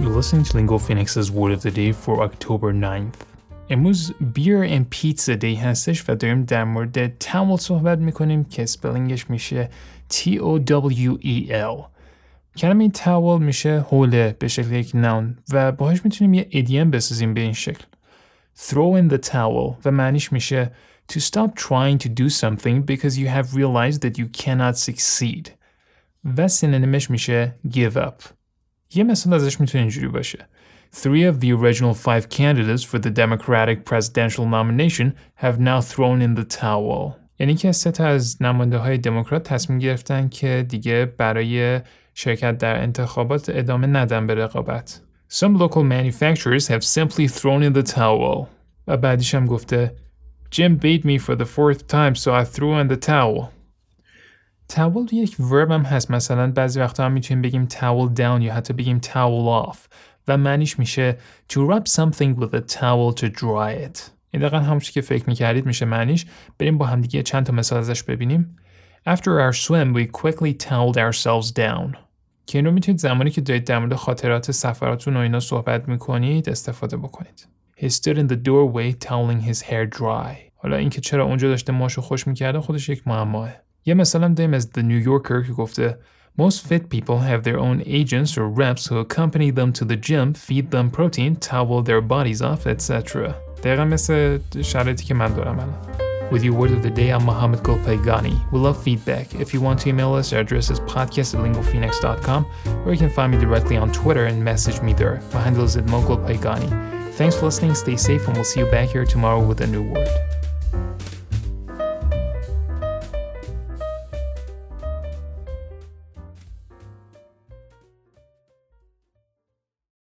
You're listening to Lingo Phoenix's Word of the Day for October 9th. امروز بیر and پیتزا دی هستش و داریم در مورد تاول صحبت میکنیم که سپلینگش میشه T-O-W-E-L کلمه تاول میشه حوله به شکل یک نون و باهاش میتونیم یه ادیم بسازیم به این شکل throw in the towel و معنیش میشه to stop trying to do something because you have realized that you cannot succeed و سینونیمش میشه give up یه مثال ازش میتونه اینجوری باشه Three of the original five candidates for the Democratic presidential nomination have now thrown in the towel. یعنی که سه تا از نماینده های دموکرات تصمیم گرفتن که دیگه برای شرکت در انتخابات ادامه ندن به رقابت. Some local manufacturers have simply thrown in the towel. و بعدیش هم گفته Jim beat me for the fourth time so I threw in the towel. Towel یک ورب هم هست مثلا بعضی وقتا هم می‌تونیم بگیم towel down یا حتی بگیم towel off و معنیش میشه to rub something with a towel to dry it. این دقیقا همون که فکر می‌کردید میشه معنیش بریم با همدیگه چند تا مثال ازش ببینیم. After our swim we quickly toweled ourselves down. که این رو می‌تونید زمانی که دارید در مورد خاطرات سفراتون و اینا صحبت می‌کنید استفاده بکنید. He stood in the doorway toweling his hair dry. حالا اینکه چرا اونجا داشته ماشو خوش می‌کرده خودش یک معماه. Yeah, مثلا دايما as the New Yorker who گفته Most fit people have their own agents or reps who accompany them to the gym, feed them protein, towel their bodies off, etc. دقیقا مثل شرایطی که من دارم الان. With your word of the day, I'm Mohammad Golpayegani. We love feedback. If you want to email us, our address is podcast at lingophoenix.com, or you can find me directly on Twitter and message me there. My handle is at Thanks for listening, stay safe, and we'll see you back here tomorrow with a new word.